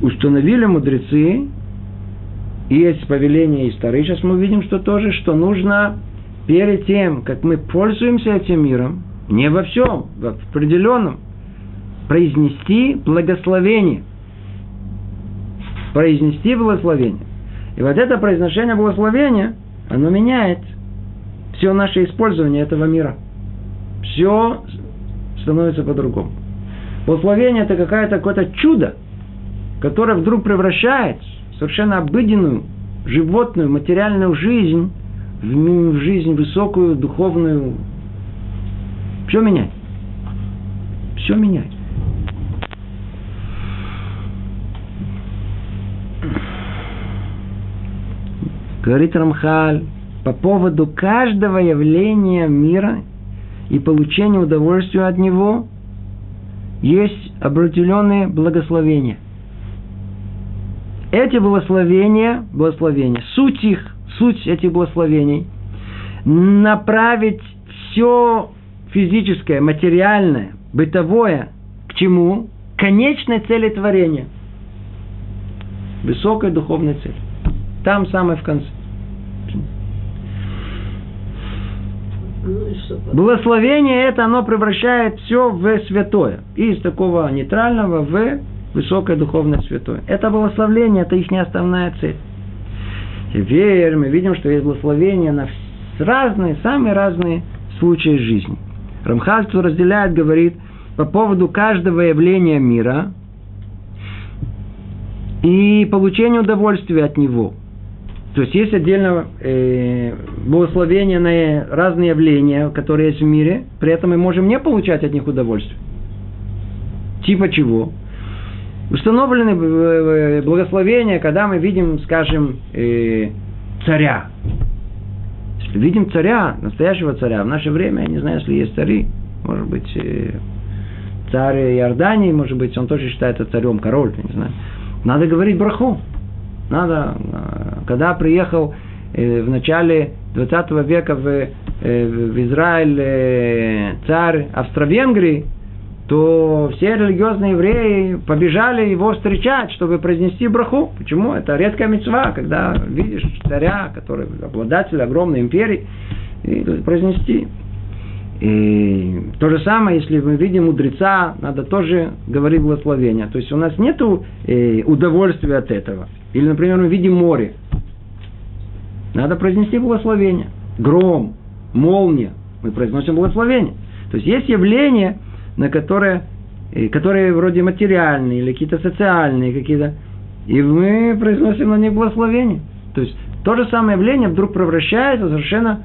S1: Установили мудрецы, и есть повеление истории, сейчас мы увидим, что тоже, что нужно перед тем, как мы пользуемся этим миром, не во всем, в определенном, произнести благословение. Произнести благословение. И вот это произношение благословения, оно меняет все наше использование этого мира. Все становится по-другому. Благословение это какое-то какое чудо, которое вдруг превращает совершенно обыденную, животную, материальную жизнь в жизнь высокую, духовную. Все меняет. Все меняет. Говорит Рамхаль, по поводу каждого явления мира и получения удовольствия от него есть определенные благословения. Эти благословения, благословения, суть их, суть этих благословений, направить все физическое, материальное, бытовое к чему? К конечной цели творения. Высокой духовной цели. Там самое в конце. Благословение это, оно превращает все в святое. Из такого нейтрального в высокое духовное святое. Это благословление, это их основная цель. Теперь мы видим, что есть благословение на разные, самые разные случаи жизни. Рамхаль, кто разделяет, говорит по поводу каждого явления мира и получения удовольствия от него. То есть есть отдельно э, благословение на разные явления, которые есть в мире, при этом мы можем не получать от них удовольствие. Типа чего? Установлены э, э, благословения, когда мы видим, скажем, э, царя. Если видим царя, настоящего царя, в наше время, я не знаю, если есть цари, может быть, царь Иордании, может быть, он тоже считается царем, король, я не знаю. Надо говорить браху. Надо, когда приехал в начале 20 века в, в Израиль царь Австро-Венгрии, то все религиозные евреи побежали его встречать, чтобы произнести браху. Почему? Это редкая мецва, когда видишь царя, который обладатель огромной империи, и произнести. И то же самое, если мы видим мудреца, надо тоже говорить благословение. То есть у нас нет э, удовольствия от этого. Или, например, мы видим море. Надо произнести благословение. Гром, молния. Мы произносим благословение. То есть есть явления, на которые, которые вроде материальные или какие-то социальные какие-то, и мы произносим на них благословение. То есть то же самое явление вдруг превращается совершенно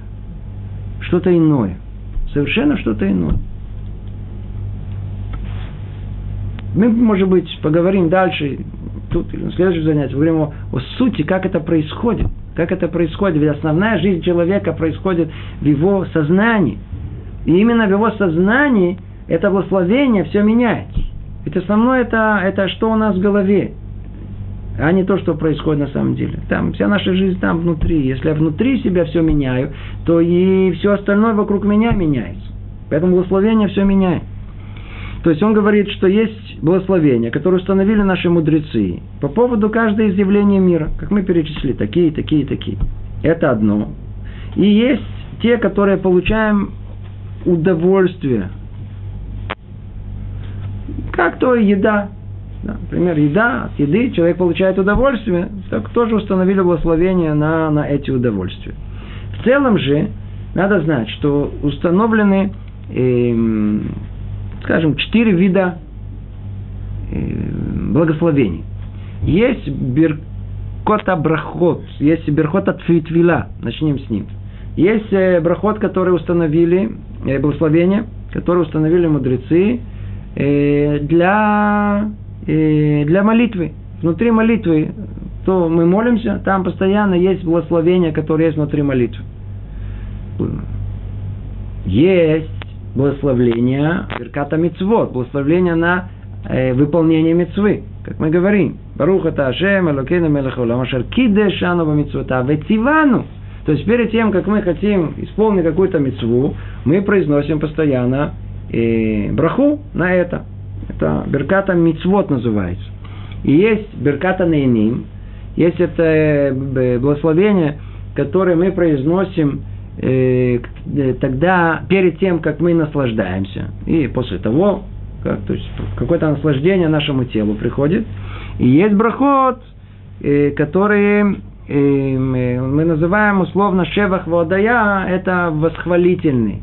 S1: что-то иное. Совершенно что-то иное. Мы, может быть, поговорим дальше, тут или на следующем занятии, поговорим о, о сути, как это происходит. Как это происходит. Ведь основная жизнь человека происходит в его сознании. И именно в его сознании – это благословение все меняет. Ведь основное это, это что у нас в голове, а не то, что происходит на самом деле. Там вся наша жизнь там внутри. Если я внутри себя все меняю, то и все остальное вокруг меня меняется. Поэтому благословение все меняет. То есть он говорит, что есть благословения, которые установили наши мудрецы по поводу каждого из явлений мира, как мы перечислили, такие, такие, такие. Это одно. И есть те, которые получаем удовольствие как то еда. Да, например, еда, от еды человек получает удовольствие, так тоже установили благословение на, на эти удовольствия. В целом же, надо знать, что установлены, э, скажем, четыре вида э, благословений. Есть беркота брахот, есть беркота тфитвила, начнем с ним. Есть э, брахот, который установили, э, благословение, которые установили мудрецы, Э, для, для молитвы. Внутри молитвы, то мы молимся, там постоянно есть благословение, которое есть внутри молитвы. Есть благословление Берката Мицвод, благословение на э, выполнение мецвы, как мы говорим. Баруха Ашем, Элокейна Мелехолам, Ашер Кидеш Ану Мицвота, Ветивану. То есть перед тем, как мы хотим исполнить какую-то мецву, мы произносим постоянно и браху на это. Это Берката Мицвод называется. И есть Берката Нейним, есть это э, благословение, которое мы произносим э, э, тогда, перед тем, как мы наслаждаемся. И после того, как, то есть какое-то наслаждение нашему телу приходит. И есть брахот, который мы называем условно шевах водая, это восхвалительный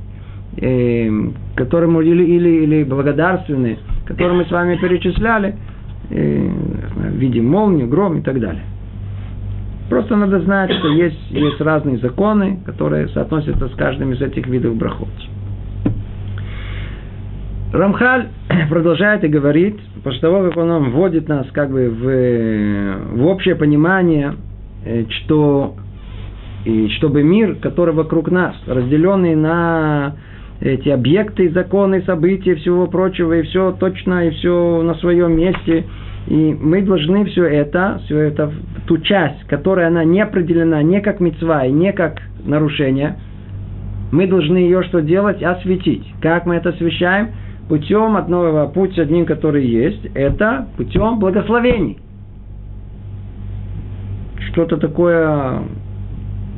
S1: которому или, или, или благодарственные, которые мы с вами перечисляли, э, в виде молнии, гром и так далее. Просто надо знать, что есть, есть разные законы, которые соотносятся с каждым из этих видов брахот. Рамхаль продолжает и говорит, после того, как он вводит нас как бы в, в общее понимание, э, что и чтобы мир, который вокруг нас, разделенный на эти объекты, законы, события, всего прочего, и все точно, и все на своем месте. И мы должны все это, все это, ту часть, которая она не определена не как мецва и не как нарушение, мы должны ее что делать? Осветить. Как мы это освещаем? Путем одного, путь одним, который есть, это путем благословений. Что-то такое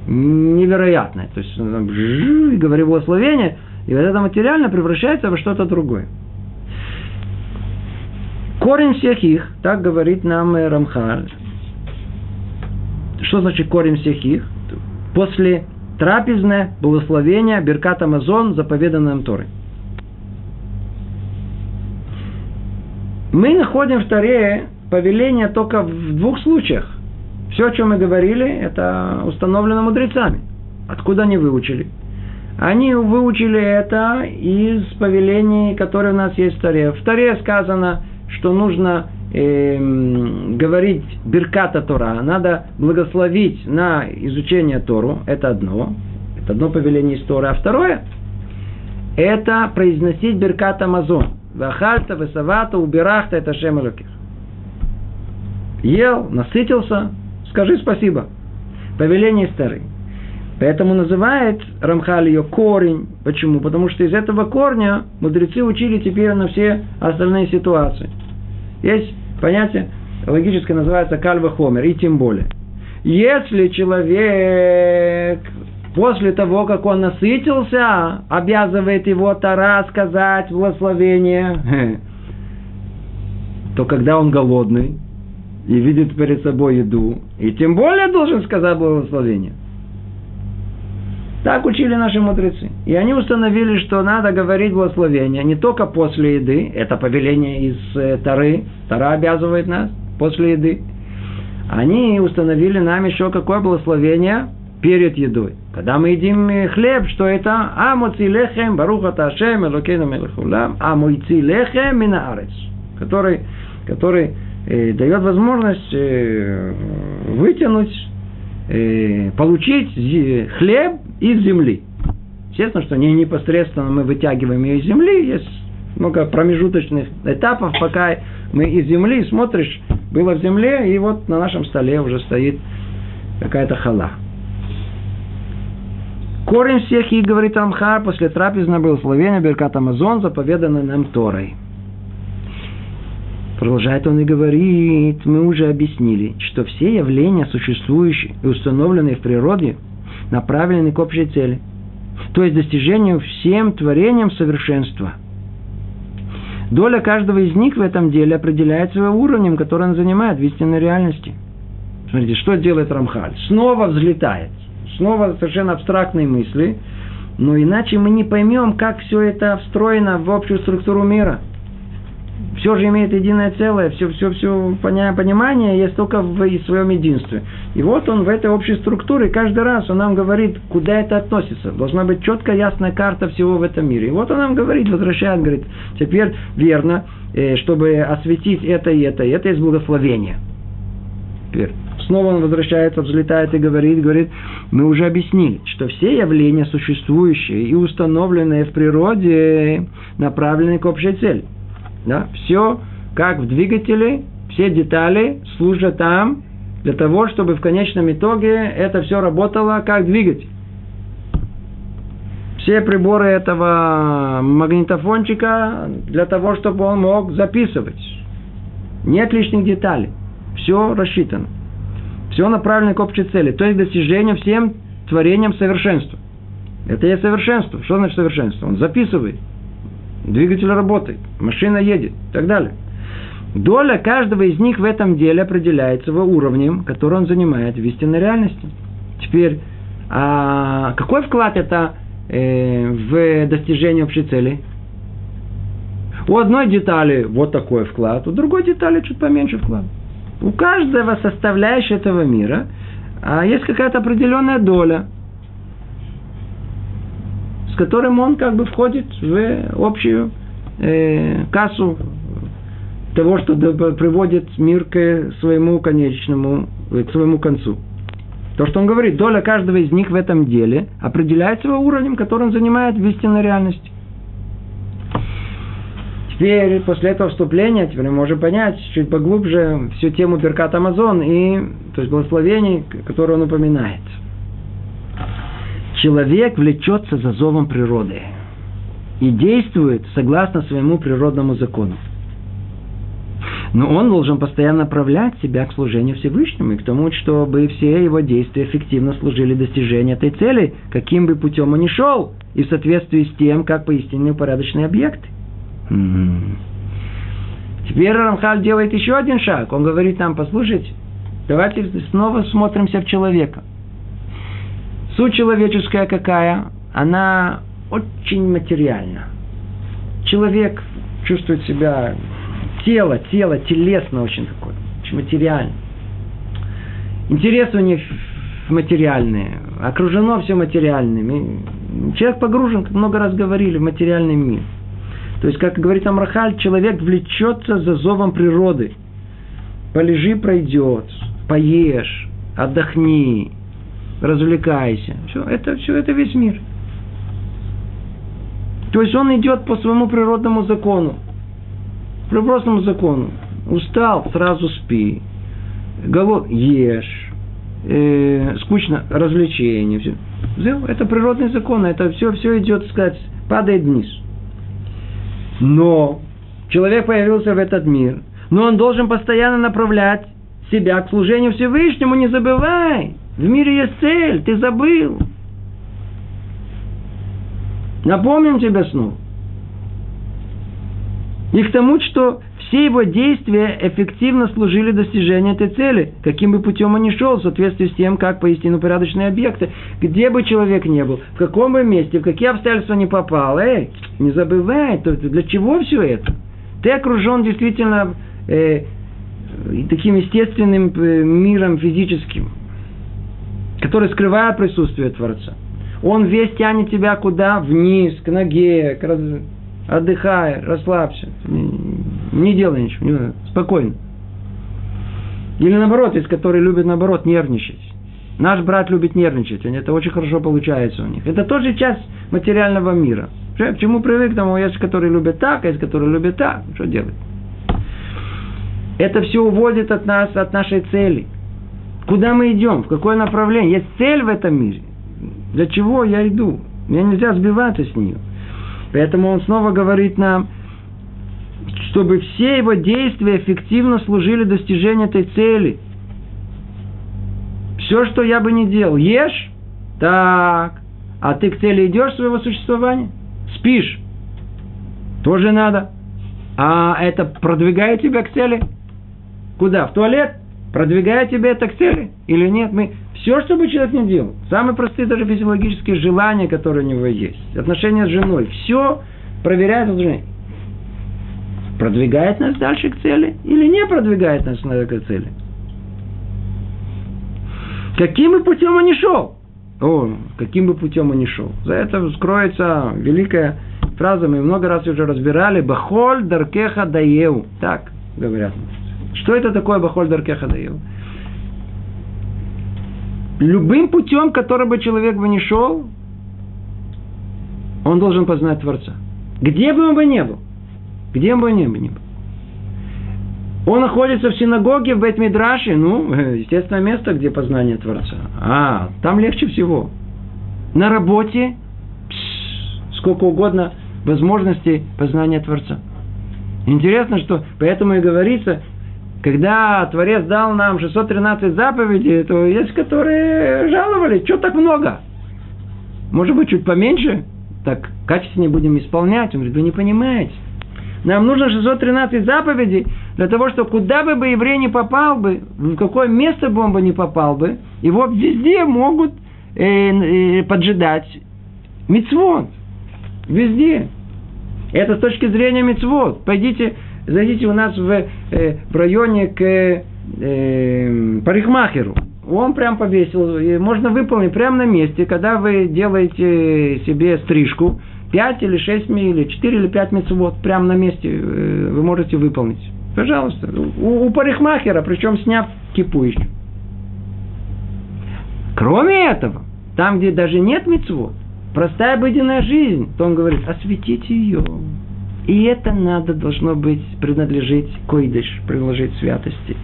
S1: невероятное. То есть, говорю благословение – и вот это материально превращается во что-то другое. Корень всех их, так говорит нам Рамхаль. Что значит корень всех их? После трапезное благословение Беркат Амазон, заповеданное Торой. Мы находим в Торе повеление только в двух случаях. Все, о чем мы говорили, это установлено мудрецами. Откуда они выучили? Они выучили это из повелений, которые у нас есть в Торе. В Торе сказано, что нужно э, говорить Берката Тора, надо благословить на изучение Тору, это одно, это одно повеление из Торы. А второе, это произносить Беркат Амазон. Вахальта, Весавата, Убирахта, это Шем Ел, насытился, скажи спасибо. Повеление старый. Поэтому называет Рамхаль ее корень. Почему? Потому что из этого корня мудрецы учили теперь на все остальные ситуации. Есть понятие логическое, называется кальва хомер, и тем более. Если человек после того, как он насытился, обязывает его Тара сказать благословение, то когда он голодный и видит перед собой еду, и тем более должен сказать благословение. Так учили наши мудрецы. И они установили, что надо говорить благословение не только после еды, это повеление из э, Тары, Тара обязывает нас после еды. Они установили нам еще какое благословение перед едой. Когда мы едим э, хлеб, что это? Амуци лехем, баруха ташем, элокейну мелехулам, амуйци лехем минаарец, который, который э, дает возможность э, вытянуть, получить хлеб из земли. Естественно, что не непосредственно мы вытягиваем ее из земли, есть много промежуточных этапов, пока мы из земли смотришь, было в земле, и вот на нашем столе уже стоит какая-то хала. Корень всех их, говорит Амхар, после трапезного благословения Беркат Амазон, заповеданный нам Торой. Продолжает он и говорит, мы уже объяснили, что все явления, существующие и установленные в природе, направлены к общей цели, то есть достижению всем творением совершенства. Доля каждого из них в этом деле определяется его уровнем, который он занимает в истинной реальности. Смотрите, что делает Рамхаль? Снова взлетает. Снова совершенно абстрактные мысли. Но иначе мы не поймем, как все это встроено в общую структуру мира – все же имеет единое целое, все, все, все понимание есть только в своем единстве. И вот он в этой общей структуре каждый раз он нам говорит, куда это относится. Должна быть четкая, ясная карта всего в этом мире. И вот он нам говорит, возвращает, говорит, теперь верно, э, чтобы осветить это и это, и это есть благословение. Теперь снова он возвращается, взлетает и говорит, говорит, мы уже объяснили, что все явления, существующие и установленные в природе, направлены к общей цели – да? Все, как в двигателе, все детали служат там для того, чтобы в конечном итоге это все работало как двигатель. Все приборы этого магнитофончика для того, чтобы он мог записывать. Нет лишних деталей. Все рассчитано. Все направлено к общей цели. То есть достижению всем творением совершенства. Это есть совершенство. Что значит совершенство? Он записывает двигатель работает, машина едет и так далее. Доля каждого из них в этом деле определяется его уровнем, который он занимает в истинной реальности. Теперь, а какой вклад это э, в достижение общей цели? У одной детали вот такой вклад, у другой детали чуть поменьше вклад. У каждого составляющего этого мира а есть какая-то определенная доля – которым он как бы входит в общую э, кассу того, что приводит мир к своему конечному, к своему концу. То, что он говорит, доля каждого из них в этом деле определяется его уровнем, который он занимает в истинной реальности. Теперь, после этого вступления, теперь мы можем понять чуть поглубже всю тему Беркат Амазон и, то есть, благословений, которые он упоминает – человек влечется за зовом природы и действует согласно своему природному закону. Но он должен постоянно направлять себя к служению Всевышнему и к тому, чтобы все его действия эффективно служили достижению этой цели, каким бы путем он ни шел, и в соответствии с тем, как поистине упорядоченные объекты. Теперь Рамхаль делает еще один шаг. Он говорит нам, послушайте, давайте снова смотримся в человека. Суть человеческая какая? Она очень материальна. Человек чувствует себя, тело, тело, телесно очень такое, очень материально. Интересы у них материальные, окружено все материальным. И человек погружен, как много раз говорили, в материальный мир. То есть, как говорит Амрахаль, человек влечется за зовом природы. Полежи, пройдет, поешь, отдохни, развлекайся. Все, это, все это весь мир. То есть он идет по своему природному закону. Природному закону. Устал, сразу спи. Голод, ешь. Э, скучно, развлечение. Все. Это природный закон. Это все, все идет, сказать, падает вниз. Но человек появился в этот мир. Но он должен постоянно направлять себя к служению Всевышнему. Не забывай. В мире есть цель. Ты забыл. Напомним тебе снова. И к тому, что все его действия эффективно служили достижению этой цели, каким бы путем он ни шел, в соответствии с тем, как поистину порядочные объекты. Где бы человек ни был, в каком бы месте, в какие обстоятельства не попал, эй, не забывай, то для чего все это? Ты окружен действительно э, таким естественным э, миром физическим, который скрывает присутствие Творца. Он весь тянет тебя куда? Вниз, к ноге, к раз... отдыхай, расслабься. Не, делай ничего, не, спокойно. Или наоборот, есть которые любят наоборот нервничать. Наш брат любит нервничать, это очень хорошо получается у них. Это тоже часть материального мира. К чему привык, тому есть, которые любят так, а есть, которые любят так. Что делать? Это все уводит от нас, от нашей цели. Куда мы идем? В какое направление? Есть цель в этом мире. Для чего я иду? Мне нельзя сбиваться с нее. Поэтому он снова говорит нам, чтобы все его действия эффективно служили достижению этой цели. Все, что я бы не делал, ешь, так, а ты к цели идешь своего существования? Спишь, тоже надо. А это продвигает тебя к цели? Куда? В туалет? Продвигает тебя это к цели? Или нет? Мы все, что бы человек не делал, самые простые даже физиологические желания, которые у него есть, отношения с женой, все проверяет отношения. Продвигает нас дальше к цели или не продвигает нас к цели? Каким бы путем он ни шел? О, каким бы путем он ни шел. За это скроется великая фраза, мы много раз уже разбирали. Бахоль даркеха даеу. Так говорят. Что это такое бахоль даркеха даеу? любым путем, который бы человек бы не шел, он должен познать Творца. Где бы он бы не был, где бы он ни был. Он находится в синагоге, в Бет-Мидраше, ну, естественное место, где познание Творца. А, там легче всего. На работе пс, сколько угодно возможностей познания Творца. Интересно, что поэтому и говорится, когда Творец дал нам 613 заповедей, то есть, которые жаловались, что так много? Может быть, чуть поменьше? Так качественнее будем исполнять. Он говорит, вы не понимаете. Нам нужно 613 заповедей для того, чтобы куда бы, бы еврей не попал бы, в какое место бы он бы не попал бы, его везде могут э, э, поджидать мицвод. Везде. Это с точки зрения мицвод. Пойдите зайдите у нас в, э, в районе к э, парикмахеру. Он прям повесил, и можно выполнить прямо на месте, когда вы делаете себе стрижку, 5 или 6 или 4 или 5 мецвод, прямо на месте э, вы можете выполнить. Пожалуйста. У, у парикмахера, причем сняв кипу еще. Кроме этого, там, где даже нет мецвод, простая обыденная жизнь, то он говорит, осветите ее. И это надо, должно быть, принадлежить койдыш, принадлежить святости.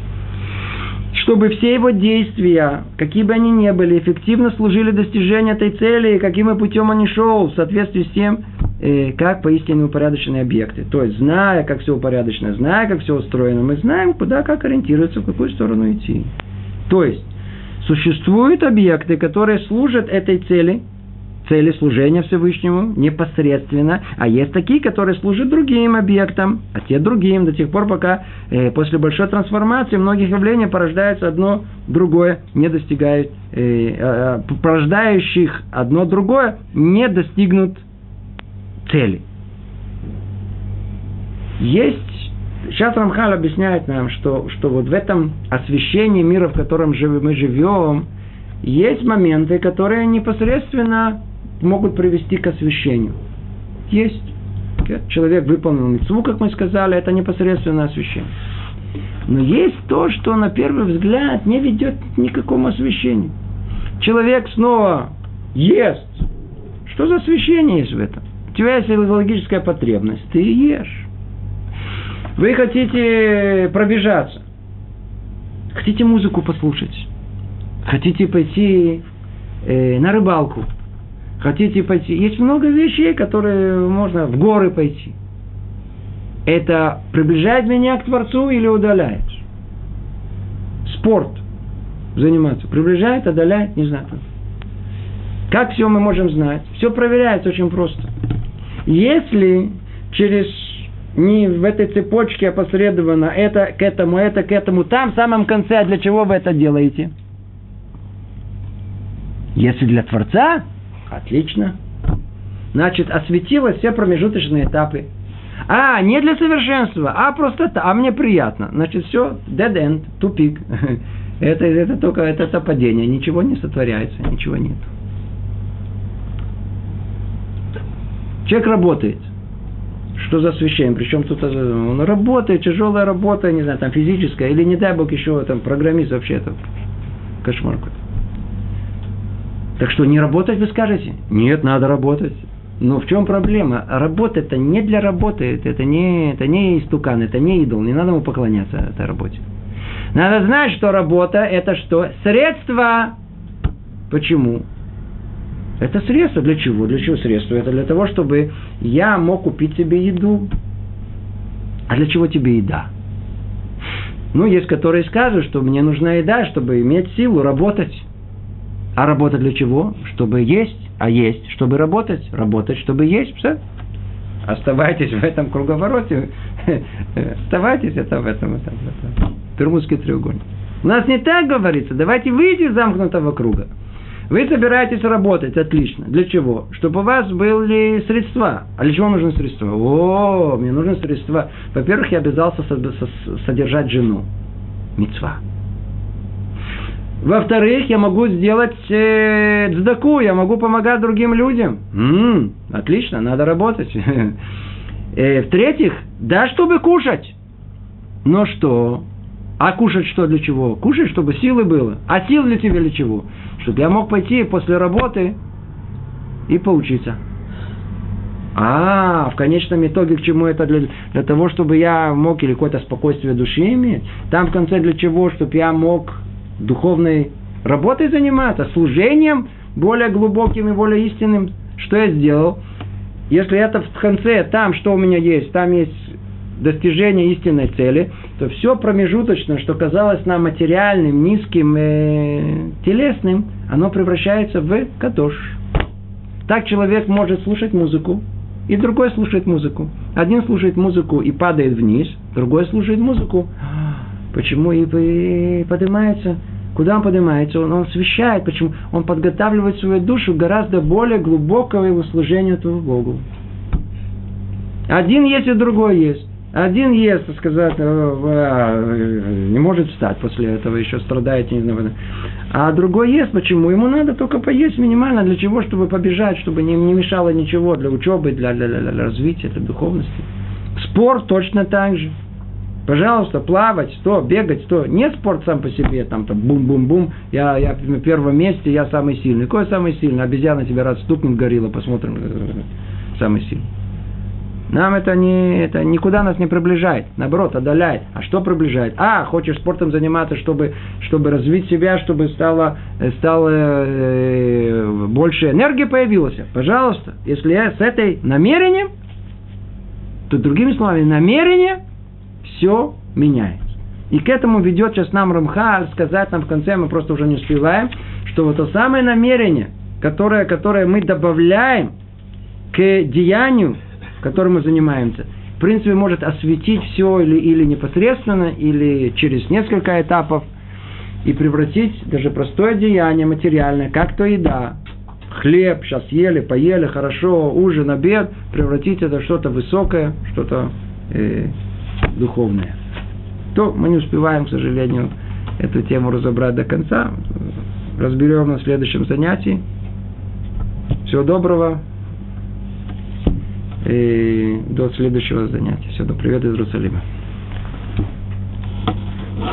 S1: Чтобы все его действия, какие бы они ни были, эффективно служили достижению этой цели, и каким бы путем он шел, в соответствии с тем, э, как поистине упорядоченные объекты. То есть, зная, как все упорядочено, зная, как все устроено, мы знаем, куда, как ориентироваться, в какую сторону идти. То есть, существуют объекты, которые служат этой цели – цели служения Всевышнему непосредственно, а есть такие, которые служат другим объектам, а те другим до тех пор, пока э, после большой трансформации многих явлений порождается одно другое, не достигает, э, э, порождающих одно другое, не достигнут цели. Есть Сейчас Рамхал объясняет нам, что, что вот в этом освещении мира, в котором мы живем, есть моменты, которые непосредственно могут привести к освещению. Есть. Человек выполнил митцву, как мы сказали, это непосредственное освещение. Но есть то, что на первый взгляд не ведет к какому освещению. Человек снова ест. Что за освещение есть в этом? У тебя есть логическая потребность, ты ешь. Вы хотите пробежаться. Хотите музыку послушать. Хотите пойти э, на рыбалку. Хотите пойти. Есть много вещей, которые можно в горы пойти. Это приближает меня к Творцу или удаляет? Спорт заниматься. Приближает, отдаляет, не знаю. Как все мы можем знать? Все проверяется очень просто. Если через не в этой цепочке опосредованно это к этому, это к этому, там в самом конце, а для чего вы это делаете? Если для Творца, отлично. Значит, осветилось все промежуточные этапы. А, не для совершенства, а просто, а мне приятно. Значит, все, dead end, тупик. Это, это только это, это падение, ничего не сотворяется, ничего нет. Человек работает – что за освещение? Причем тут э, он работает, тяжелая работа, не знаю, там физическая, или не дай бог еще там программист вообще это кошмар какой-то. Так что не работать вы скажете? Нет, надо работать. Но в чем проблема? Работа это не для работы, это не, это не истукан, это не идол, не надо ему поклоняться этой работе. Надо знать, что работа это что? Средство. Почему? Это средство для чего? Для чего средство? Это для того, чтобы я мог купить себе еду. А для чего тебе еда? Ну, есть которые скажут, что мне нужна еда, чтобы иметь силу работать. А работать для чего? Чтобы есть, а есть, чтобы работать. Работать, чтобы есть. Все. Оставайтесь в этом круговороте. Оставайтесь это в этом, это, это. Пермудский треугольник. У нас не так говорится. Давайте выйти из замкнутого круга. Вы собираетесь работать, отлично. Для чего? Чтобы у вас были средства. А для чего нужны средства? О, мне нужны средства. Во-первых, я обязался содержать жену. Мецва. Во-вторых, я могу сделать э, дздаку, я могу помогать другим людям. М-м, отлично, надо работать. Э, в-третьих, да, чтобы кушать. Но что? А кушать что для чего? Кушать, чтобы силы было. А сил для тебя для чего? Чтобы я мог пойти после работы и поучиться. А, в конечном итоге к чему это? Для, для того, чтобы я мог или какое-то спокойствие души иметь. Там в конце для чего? Чтобы я мог духовной работой заниматься, служением более глубоким и более истинным. Что я сделал? Если это в конце, там что у меня есть? Там есть достижения истинной цели, то все промежуточное, что казалось нам материальным, низким, э, телесным, оно превращается в кадош. Так человек может слушать музыку, и другой слушает музыку. Один слушает музыку и падает вниз, другой слушает музыку. Почему и поднимается? Куда он поднимается? Он, он освещает. Почему? Он подготавливает свою душу гораздо более глубокого служения твоему Богу. Один есть и другой есть. Один ест, сказать, э, э, не может встать после этого, еще страдает. Не знаю. А другой ест, почему? Ему надо только поесть минимально, для чего? Чтобы побежать, чтобы не, не мешало ничего для учебы, для, для, для, для развития, для духовности. Спорт точно так же. Пожалуйста, плавать, что, бегать, что. Не спорт сам по себе, там, там бум-бум-бум, я, я на первом месте, я самый сильный. Какой самый сильный? Обезьяна тебя раз стукнет, горилла, посмотрим, э, самый сильный. Нам это, не, это никуда нас не приближает, наоборот, отдаляет. А что приближает? А, хочешь спортом заниматься, чтобы, чтобы развить себя, чтобы стало, стало э, больше энергии появилось? Пожалуйста, если я с этой намерением, то другими словами, намерение все меняет. И к этому ведет сейчас нам Рамхаль сказать нам в конце, мы просто уже не успеваем, что вот то самое намерение, которое, которое мы добавляем к деянию, которым мы занимаемся, в принципе, может осветить все или, или непосредственно, или через несколько этапов, и превратить даже простое деяние материальное, как то еда, хлеб, сейчас ели, поели, хорошо, ужин, обед, превратить это в что-то высокое, что-то э, духовное. То мы не успеваем, к сожалению, эту тему разобрать до конца. Разберем на следующем занятии. Всего доброго. И до следующего занятия. Всего доброго. Привет из Иерусалима.